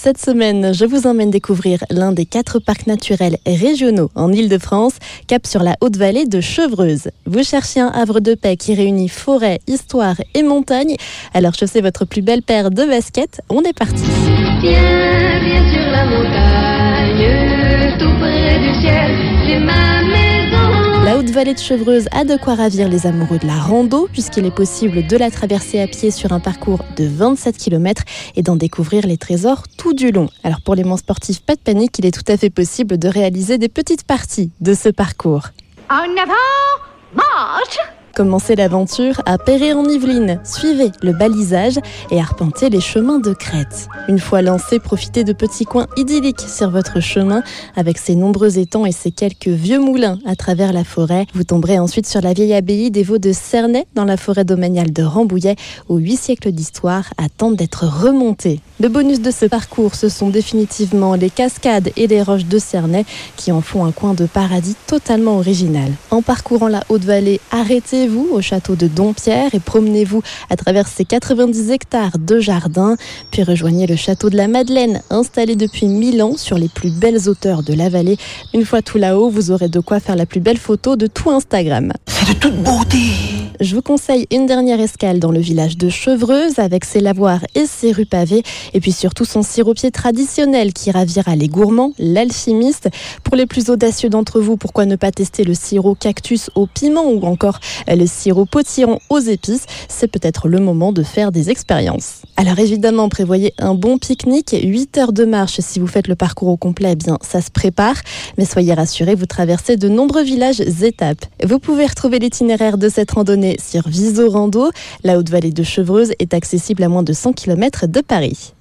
Cette semaine, je vous emmène découvrir l'un des quatre parcs naturels régionaux en Ile-de-France, cap sur la Haute-Vallée de Chevreuse. Vous cherchez un havre de paix qui réunit forêt, histoire et montagne Alors chaussez votre plus belle paire de baskets, on est parti. Viens, viens sur la montagne, tout près du ciel, Haute-Vallée de Chevreuse a de quoi ravir les amoureux de la rando, puisqu'il est possible de la traverser à pied sur un parcours de 27 km et d'en découvrir les trésors tout du long. Alors pour les moins sportifs, pas de panique, il est tout à fait possible de réaliser des petites parties de ce parcours. En avant, Commencez l'aventure à Perret-en-Yvelines. Suivez le balisage et arpentez les chemins de crête. Une fois lancé, profitez de petits coins idylliques sur votre chemin avec ses nombreux étangs et ses quelques vieux moulins à travers la forêt. Vous tomberez ensuite sur la vieille abbaye des Vaux de Cernay dans la forêt domaniale de Rambouillet où huit siècles d'histoire attendent d'être remontés. Le bonus de ce parcours, ce sont définitivement les cascades et les roches de Cernay qui en font un coin de paradis totalement original. En parcourant la Haute-Vallée, arrêtez-vous au château de Dompierre et promenez-vous à travers ces 90 hectares de jardins, puis rejoignez le château de la Madeleine, installé depuis 1000 ans sur les plus belles hauteurs de la vallée. Une fois tout là-haut, vous aurez de quoi faire la plus belle photo de tout Instagram. C'est de toute beauté. Je vous conseille une dernière escale dans le village de Chevreuse avec ses lavoirs et ses rues pavées et puis surtout son siropier traditionnel qui ravira les gourmands, l'alchimiste. Pour les plus audacieux d'entre vous, pourquoi ne pas tester le sirop cactus au piment ou encore le sirop potiron aux épices C'est peut-être le moment de faire des expériences. Alors évidemment, prévoyez un bon pique-nique, 8 heures de marche si vous faites le parcours au complet, eh bien ça se prépare, mais soyez rassurés, vous traversez de nombreux villages étapes. Vous pouvez retrouver l'itinéraire de cette randonnée sur Viso Rando. La Haute-Vallée de Chevreuse est accessible à moins de 100 km de Paris.